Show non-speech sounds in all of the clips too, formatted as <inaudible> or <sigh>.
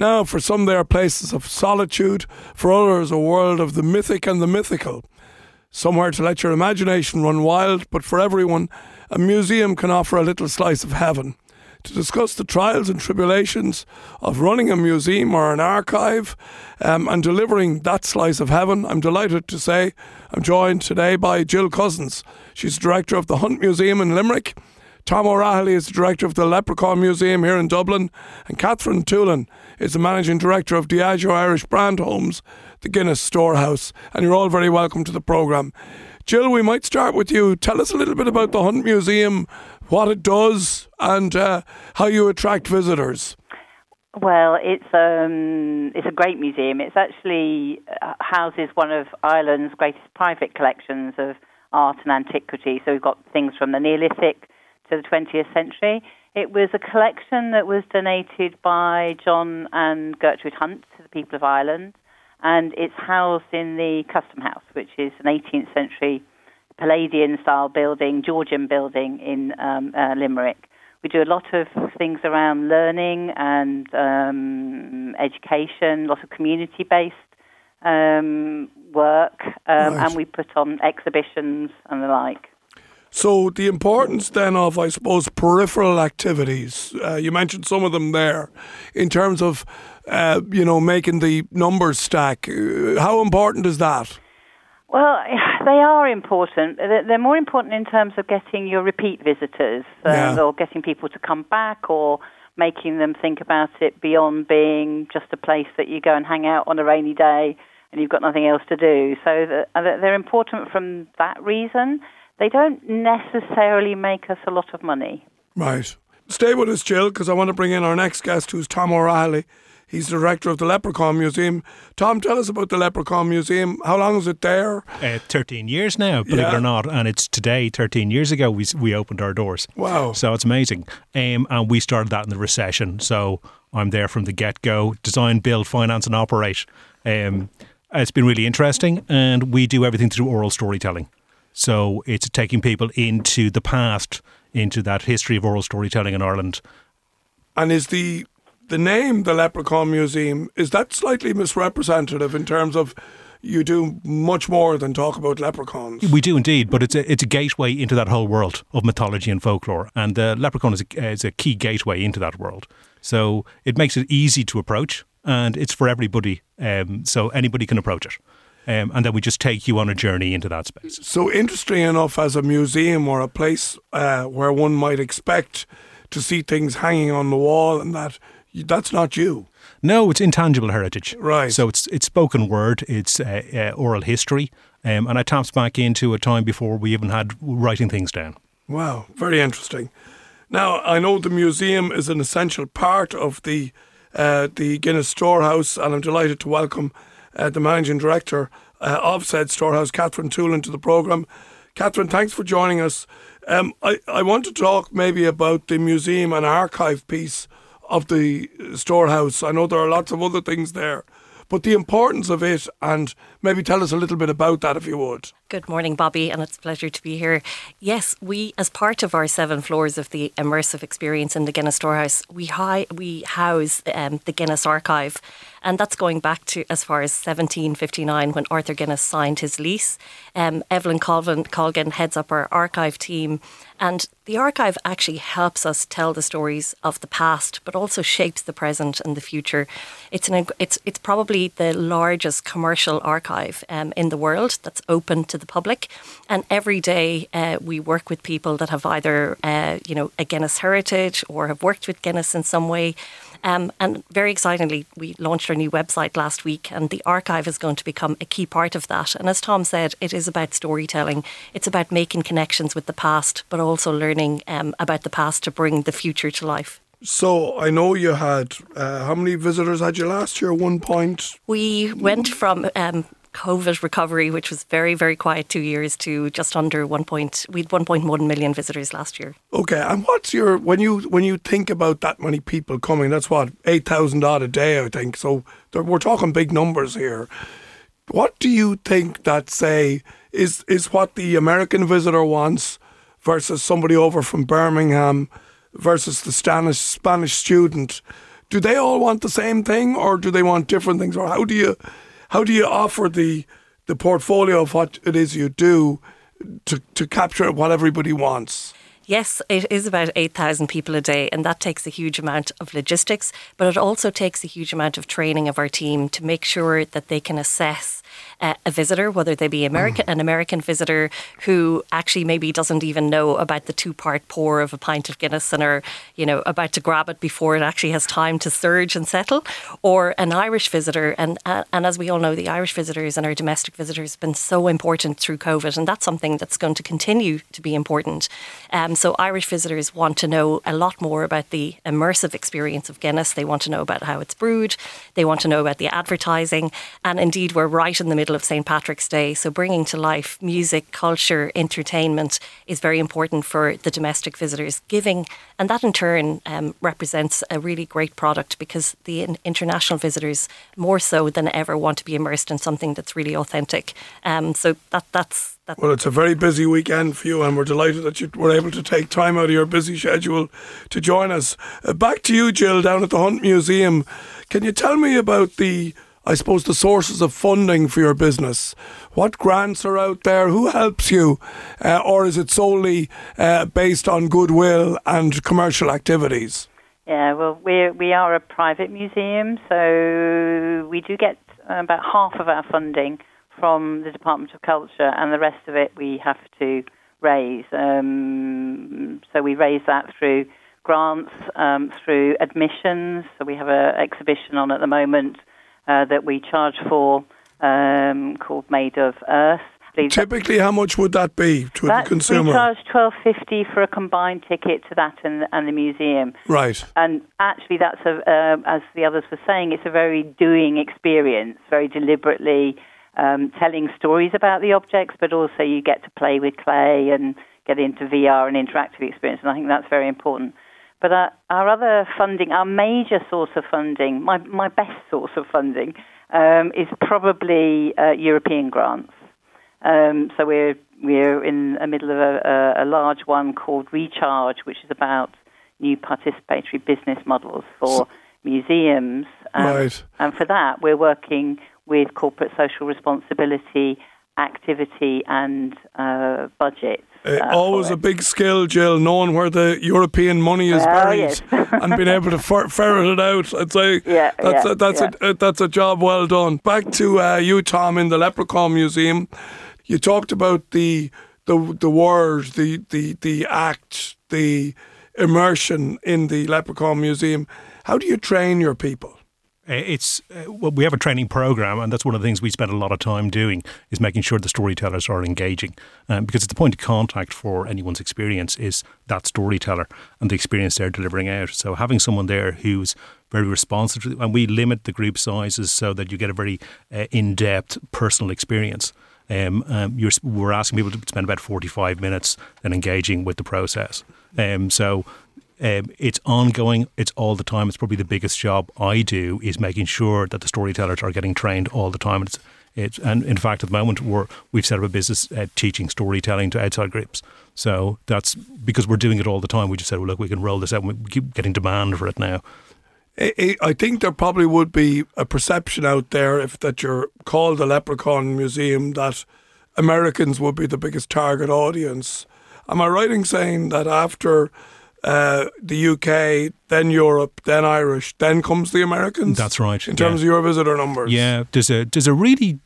Now, for some, they are places of solitude, for others, a world of the mythic and the mythical. Somewhere to let your imagination run wild, but for everyone, a museum can offer a little slice of heaven. To discuss the trials and tribulations of running a museum or an archive um, and delivering that slice of heaven, I'm delighted to say I'm joined today by Jill Cousins. She's director of the Hunt Museum in Limerick. Tom O'Rahilly is the director of the Leprechaun Museum here in Dublin, and Catherine Toolan is the managing director of Diageo Irish Brand Homes, the Guinness Storehouse. And you're all very welcome to the programme. Jill, we might start with you. Tell us a little bit about the Hunt Museum, what it does, and uh, how you attract visitors. Well, it's um, it's a great museum. It actually uh, houses one of Ireland's greatest private collections of art and antiquity. So we've got things from the Neolithic to the 20th century. It was a collection that was donated by John and Gertrude Hunt to the people of Ireland, and it's housed in the Custom House, which is an 18th century Palladian style building, Georgian building in um, uh, Limerick. We do a lot of things around learning and um, education, lots of community based um, work, um, and we put on exhibitions and the like. So the importance then of, I suppose, peripheral activities. Uh, you mentioned some of them there, in terms of, uh, you know, making the numbers stack. Uh, how important is that? Well, <sighs> they are important. They're more important in terms of getting your repeat visitors, uh, yeah. or getting people to come back, or making them think about it beyond being just a place that you go and hang out on a rainy day and you've got nothing else to do. So they're important from that reason they don't necessarily make us a lot of money. Right. Stay with us, Jill, because I want to bring in our next guest, who's Tom O'Reilly. He's the director of the Leprechaun Museum. Tom, tell us about the Leprechaun Museum. How long is it there? Uh, 13 years now, believe yeah. it or not. And it's today, 13 years ago, we, we opened our doors. Wow. So it's amazing. Um, and we started that in the recession. So I'm there from the get go design, build, finance, and operate. Um, it's been really interesting. And we do everything through oral storytelling. So it's taking people into the past, into that history of oral storytelling in Ireland. And is the the name the Leprechaun Museum is that slightly misrepresentative in terms of you do much more than talk about leprechauns. We do indeed, but it's a it's a gateway into that whole world of mythology and folklore, and the leprechaun is a, is a key gateway into that world. So it makes it easy to approach, and it's for everybody. Um, so anybody can approach it. Um, and then we just take you on a journey into that space. So, interesting enough, as a museum or a place uh, where one might expect to see things hanging on the wall, and that that's not you. No, it's intangible heritage. Right. So it's it's spoken word, it's uh, uh, oral history, um, and I taps back into a time before we even had writing things down. Wow, very interesting. Now I know the museum is an essential part of the uh, the Guinness Storehouse, and I'm delighted to welcome uh, the managing director uh, of said storehouse, Catherine Toolan, to the programme. Catherine, thanks for joining us. Um, I, I want to talk maybe about the museum and archive piece of the storehouse. I know there are lots of other things there, but the importance of it, and maybe tell us a little bit about that if you would. Good morning, Bobby, and it's a pleasure to be here. Yes, we, as part of our seven floors of the immersive experience in the Guinness Storehouse, we, hi- we house um, the Guinness Archive. And that's going back to as far as 1759 when Arthur Guinness signed his lease. Um, Evelyn Colvin, Colgan heads up our archive team. And the archive actually helps us tell the stories of the past, but also shapes the present and the future. It's an it's it's probably the largest commercial archive um, in the world that's open to the public. And every day uh, we work with people that have either uh, you know a Guinness heritage or have worked with Guinness in some way. Um, and very excitingly, we launched our new website last week, and the archive is going to become a key part of that. And as Tom said, it is about storytelling. It's about making connections with the past, but also learning um, about the past to bring the future to life. So I know you had uh, how many visitors had you last year? One point. We went from um, COVID recovery, which was very, very quiet two years, to just under one point. We had 1.1 million visitors last year. Okay, and what's your when you when you think about that many people coming? That's what eight thousand odd a day, I think. So we're talking big numbers here. What do you think that say is is what the American visitor wants versus somebody over from Birmingham versus the Spanish Spanish student? do they all want the same thing, or do they want different things, or how do you how do you offer the the portfolio of what it is you do to to capture what everybody wants? Yes, it is about 8,000 people a day, and that takes a huge amount of logistics, but it also takes a huge amount of training of our team to make sure that they can assess uh, a visitor, whether they be American, an American visitor who actually maybe doesn't even know about the two-part pour of a pint of Guinness and are, you know, about to grab it before it actually has time to surge and settle, or an Irish visitor. And uh, and as we all know, the Irish visitors and our domestic visitors have been so important through COVID, and that's something that's going to continue to be important. Um, so Irish visitors want to know a lot more about the immersive experience of Guinness. They want to know about how it's brewed. They want to know about the advertising, and indeed, we're right in the middle of St. Patrick's Day. So bringing to life music, culture, entertainment is very important for the domestic visitors. Giving, and that in turn um, represents a really great product because the international visitors, more so than ever, want to be immersed in something that's really authentic. Um, so that that's well, it's a very busy weekend for you, and we're delighted that you were able to take time out of your busy schedule to join us. Uh, back to you, Jill, down at the Hunt Museum. Can you tell me about the I suppose, the sources of funding for your business. What grants are out there? Who helps you? Uh, or is it solely uh, based on goodwill and commercial activities? Yeah, well, we we are a private museum, so we do get about half of our funding from the Department of Culture, and the rest of it we have to raise. Um, so we raise that through grants, um, through admissions. So we have an exhibition on at the moment uh, that we charge for um, called Made of Earth. Please. Typically, how much would that be to that, the consumer? We charge twelve fifty for a combined ticket to that and, and the museum. Right. And actually, that's a, uh, as the others were saying, it's a very doing experience, very deliberately um, telling stories about the objects, but also you get to play with clay and get into VR and interactive experience, and I think that's very important. But our, our other funding, our major source of funding, my, my best source of funding, um, is probably uh, European grants. Um, so we're we're in the middle of a, a, large one called Recharge, which is about new participatory business models for museums. Um, right. And for that, we're working with corporate social responsibility, activity, and uh, budget uh, always a big skill, Jill, knowing where the European money is buried yes. <laughs> and being able to fer- ferret it out. I'd say <laughs> yeah, that's yeah, a, that's yeah. a that's a job well done. Back to uh, you, Tom, in the Leprechaun Museum. You talked about the the the words, the the the act, the immersion in the Leprechaun Museum. How do you train your people? Uh, it's uh, well, we have a training program, and that's one of the things we spend a lot of time doing is making sure the storytellers are engaging, um, because the point of contact for anyone's experience is that storyteller and the experience they're delivering out. So having someone there who's very responsive, and we limit the group sizes so that you get a very uh, in-depth personal experience. Um, um, we're asking people to spend about 45 minutes and engaging with the process. Um, so um, it's ongoing. It's all the time. It's probably the biggest job I do is making sure that the storytellers are getting trained all the time. It's, it's and in fact, at the moment, we're, we've set up a business uh, teaching storytelling to outside groups. So that's because we're doing it all the time. We just said, well, look, we can roll this out. We keep getting demand for it now. I think there probably would be a perception out there if that you're called the Leprechaun Museum that Americans would be the biggest target audience. Am I right in saying that after uh, the UK, then Europe, then Irish, then comes the Americans. That's right. In terms yeah. of your visitor numbers. Yeah, there's a there's a really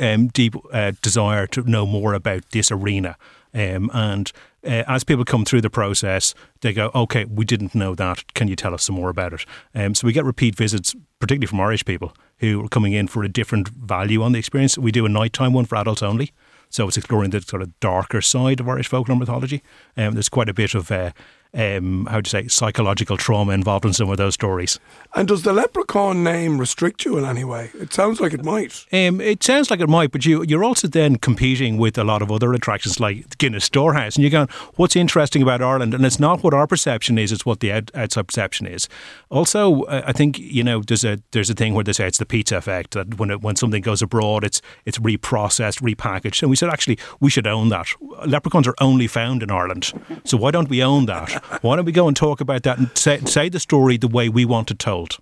um, deep uh, desire to know more about this arena, um, and uh, as people come through the process, they go, "Okay, we didn't know that. Can you tell us some more about it?" Um, so we get repeat visits, particularly from Irish people who are coming in for a different value on the experience. We do a nighttime one for adults only. So it's exploring the sort of darker side of Irish folklore mythology. Um, there's quite a bit of uh, um, how do you say, psychological trauma involved in some of those stories. And does the leprechaun name restrict you in any way? It sounds like it might. Um, it sounds like it might, but you, you're also then competing with a lot of other attractions like Guinness Storehouse. And you're going, what's interesting about Ireland? And it's not what our perception is, it's what the out, outside perception is. Also, uh, I think, you know, there's a there's a thing where they say it's the pizza effect, that when, it, when something goes abroad, it's, it's reprocessed, repackaged. And we said, actually, we should own that. Leprechauns are only found in Ireland. So why don't we own that? Why don't we go and talk about that and say, say the story the way we want it told?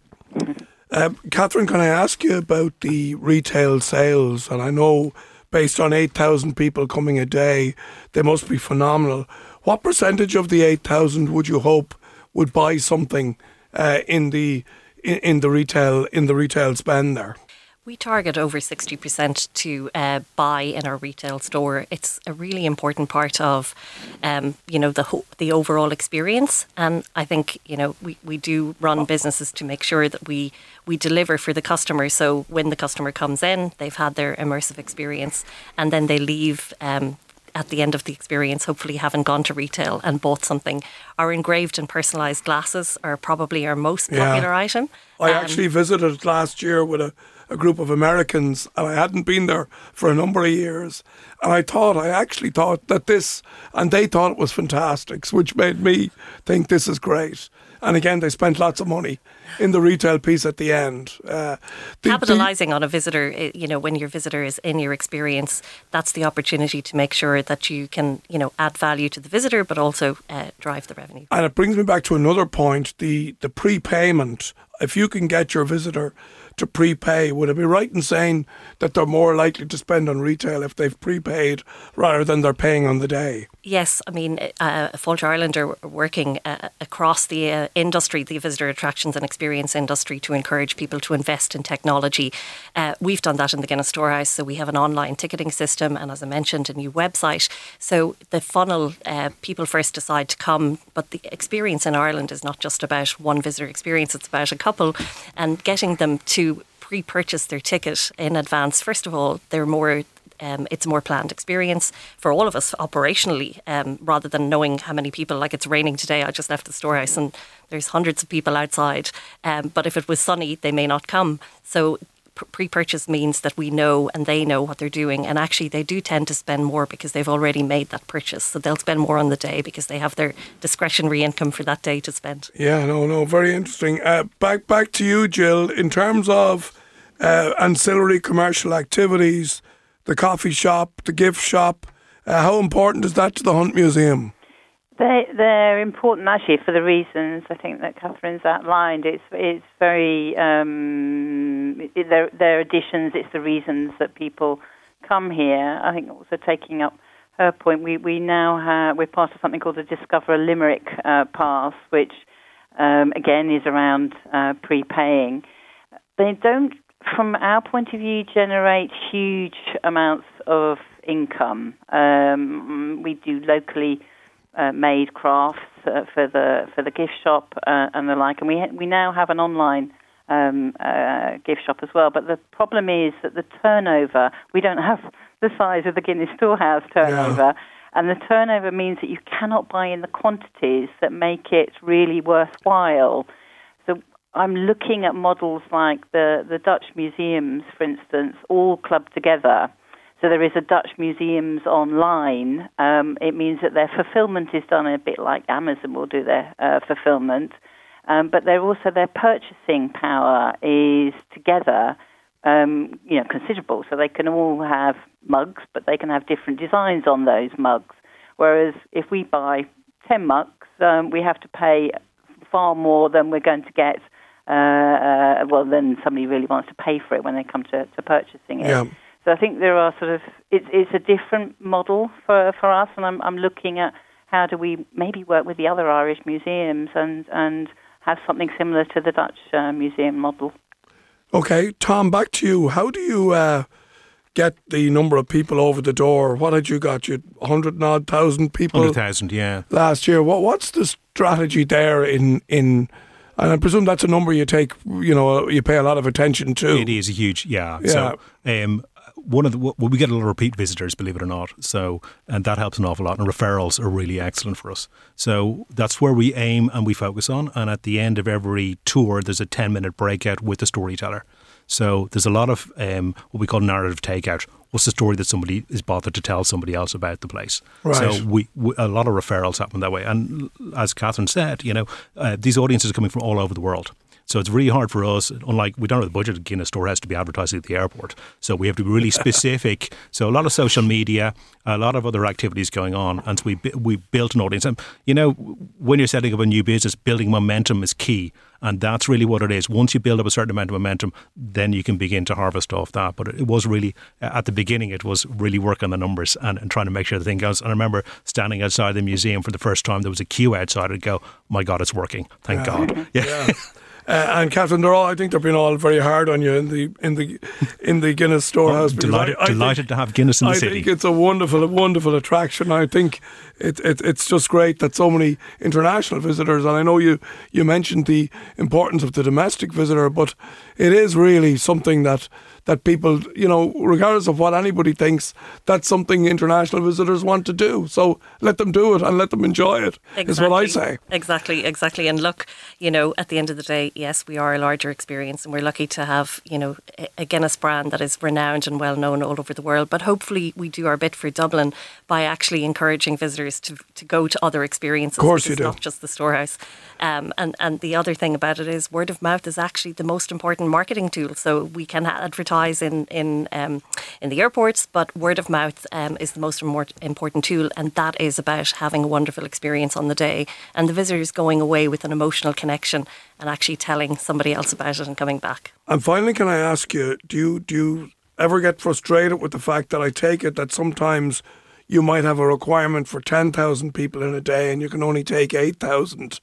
Um, Catherine, can I ask you about the retail sales? And I know based on 8,000 people coming a day, they must be phenomenal. What percentage of the 8,000 would you hope would buy something uh, in the in, in the retail in the retail spend there? We target over 60% to uh, buy in our retail store. It's a really important part of, um, you know, the ho- the overall experience. And I think, you know, we, we do run businesses to make sure that we, we deliver for the customer. So when the customer comes in, they've had their immersive experience and then they leave um, at the end of the experience, hopefully haven't gone to retail and bought something. Our engraved and personalised glasses are probably our most popular Yeah. item. I Um, actually visited last year with a, a group of Americans, and I hadn't been there for a number of years. And I thought, I actually thought that this, and they thought it was fantastic, which made me think this is great. And again, they spent lots of money in the retail piece at the end. Uh, the- the- capitalizing on a visitor eh, you know when your visitor is in your experience that's the opportunity to make sure that you can you know add value to the visitor but also uh, drive the revenue And it brings me back to another point: the the prepayment. If you can get your visitor to prepay, would it be right in saying that they're more likely to spend on retail if they've prepaid rather than they're paying on the day? Yes, I mean, uh, Fáilte Ireland are working uh, across the uh, industry, the visitor attractions and experience industry, to encourage people to invest in technology. Uh, we've done that in the Guinness Storehouse, so we have an online ticketing system and, as I mentioned, a new website. So the funnel, uh, people first decide to come, but the experience in Ireland is not just about one visitor experience, it's about a couple and getting them to pre-purchase their ticket in advance. First of all, they're more um, it's a more planned experience for all of us operationally, um, rather than knowing how many people. Like it's raining today, I just left the storehouse and there's hundreds of people outside. Um, but if it was sunny, they may not come. So p- pre-purchase means that we know and they know what they're doing, and actually they do tend to spend more because they've already made that purchase. So they'll spend more on the day because they have their discretionary income for that day to spend. Yeah, no, no, very interesting. Uh, back back to you, Jill. In terms of uh, ancillary commercial activities, the coffee shop, the gift shop, uh, how important is that to the Hunt Museum? They, they're important actually for the reasons I think that Catherine's outlined. It's it's very um, it, they're, they're additions. It's the reasons that people come here. I think also taking up her point, we we now have we're part of something called the Discover a Limerick uh, Pass, which um, again is around uh, prepaying. They don't, from our point of view, generate huge amounts of income. Um, we do locally uh, made crafts uh, for the for the gift shop uh, and the like, and we ha- we now have an online um, uh, gift shop as well. But the problem is that the turnover we don't have <laughs> the size of the Guinness Storehouse turnover. And the turnover means that you cannot buy in the quantities that make it really worthwhile. So I'm looking at models like the, the Dutch museums, for instance, all clubbed together. So there is a Dutch museums online. Um, it means that their fulfillment is done a bit like Amazon will do their uh, fulfillment, um, but they're also their purchasing power is together, um, you know, considerable. So they can all have mugs, but they can have different designs on those mugs. Whereas if we buy ten mugs, um, we have to pay far more than we're going to get. Uh, uh, well, then somebody really wants to pay for it when they come to, to purchasing it. Yeah. So I think there are sort of it's it's a different model for for us, and I'm I'm looking at how do we maybe work with the other Irish museums and and have something similar to the Dutch uh, museum model. Okay, Tom, back to you. How do you uh, get the number of people over the door? What had you got? You hundred odd thousand people 100,000, yeah. last year. What what's the strategy there in in? And I presume that's a number you take. You know, you pay a lot of attention to. It is a huge, yeah. So, um, one of the well, we get a lot of repeat visitors, believe it or not. So, and that helps an awful lot. And referrals are really excellent for us. So that's where we aim and we focus on. And at the end of every tour, there's a ten minute breakout with the storyteller. So there's a lot of um, what we call narrative takeout. What's the story that somebody is bothered to tell somebody else about the place? Right. So we, we a lot of referrals happen that way. And as Catherine said, you know, uh, these audiences are coming from all over the world. So it's really hard for us. Unlike we don't have the budget at store has to be advertising at the airport, so we have to be really <laughs> specific. so a lot of social media, a lot of other activities going on, and so we we built an audience. And you know, when you're setting up a new business, building momentum is key. And that's really what it is. Once you build up a certain amount of momentum, then you can begin to harvest off that. But it was really, at the beginning, it was really working the numbers and, and trying to make sure the thing goes. And I remember standing outside the museum for the first time, there was a queue outside. I'd go, my God, it's working. Thank yeah. God. <laughs> Yeah. yeah. <laughs> Uh, and Catherine, they're all. I think they've been all very hard on you in the in the in the Guinness storehouse. Oh, delighted, I, I delighted think, to have Guinness in the I city. I think it's a wonderful, wonderful attraction. I think it, it it's just great that so many international visitors. And I know you you mentioned the importance of the domestic visitor, but it is really something that that people, you know, regardless of what anybody thinks, that's something international visitors want to do. So let them do it and let them enjoy it. Exactly. Is what I say. Exactly, exactly. And look, you know, at the end of the day, yes, we are a larger experience, and we're lucky to have, you know, a Guinness brand that is renowned and well known all over the world. But hopefully, we do our bit for Dublin by actually encouraging visitors to to go to other experiences. Of course, you do. Not just the storehouse. Um, and and the other thing about it is word of mouth is actually the most important marketing tool. So we can advertise in in um, in the airports, but word of mouth um, is the most important tool, and that is about having a wonderful experience on the day, and the visitors going away with an emotional connection and actually telling somebody else about it and coming back. And finally, can I ask you, do you do you ever get frustrated with the fact that I take it that sometimes you might have a requirement for 10,000 people in a day and you can only take 8,000.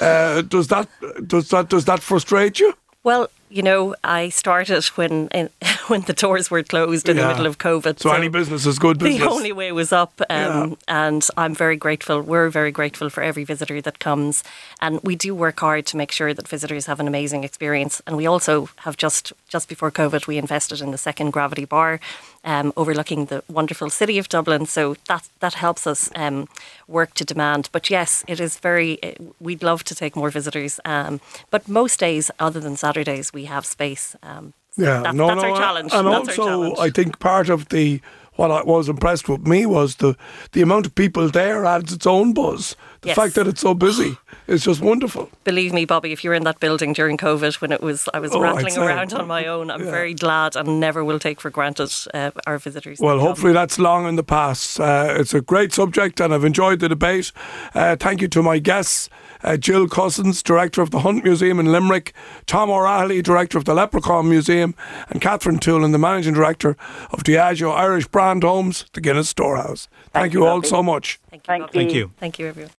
Uh, does that does that does that frustrate you? Well, you know, I started when in, <laughs> when the doors were closed in yeah. the middle of COVID. So, so, any business is good business. The only way was up, um, yeah. and I'm very grateful. We're very grateful for every visitor that comes, and we do work hard to make sure that visitors have an amazing experience. And we also have just just before COVID, we invested in the second Gravity Bar, um, overlooking the wonderful city of Dublin. So that that helps us um, work to demand. But yes, it is very. We'd love to take more visitors, um, but most days, other than Saturdays, we have space. Um, so yeah, that's, no, that's no, our challenge. And that's also, I think part of the what I was impressed with me was the the amount of people there adds its own buzz. The yes. fact that it's so busy <sighs> is just wonderful. Believe me, Bobby, if you were in that building during COVID when it was I was oh, rattling around on my own, I'm yeah. very glad and never will take for granted uh, our visitors. Well, hopefully that's long in the past. Uh, it's a great subject and I've enjoyed the debate. Uh, thank you to my guests. Uh, Jill Cousins, Director of the Hunt Museum in Limerick, Tom O'Reilly, Director of the Leprechaun Museum, and Catherine Toolan, the Managing Director of Diageo Irish Brand Homes, the Guinness Storehouse. Thank, Thank you, all so much. Thank you. Thank you. Thank you, everyone.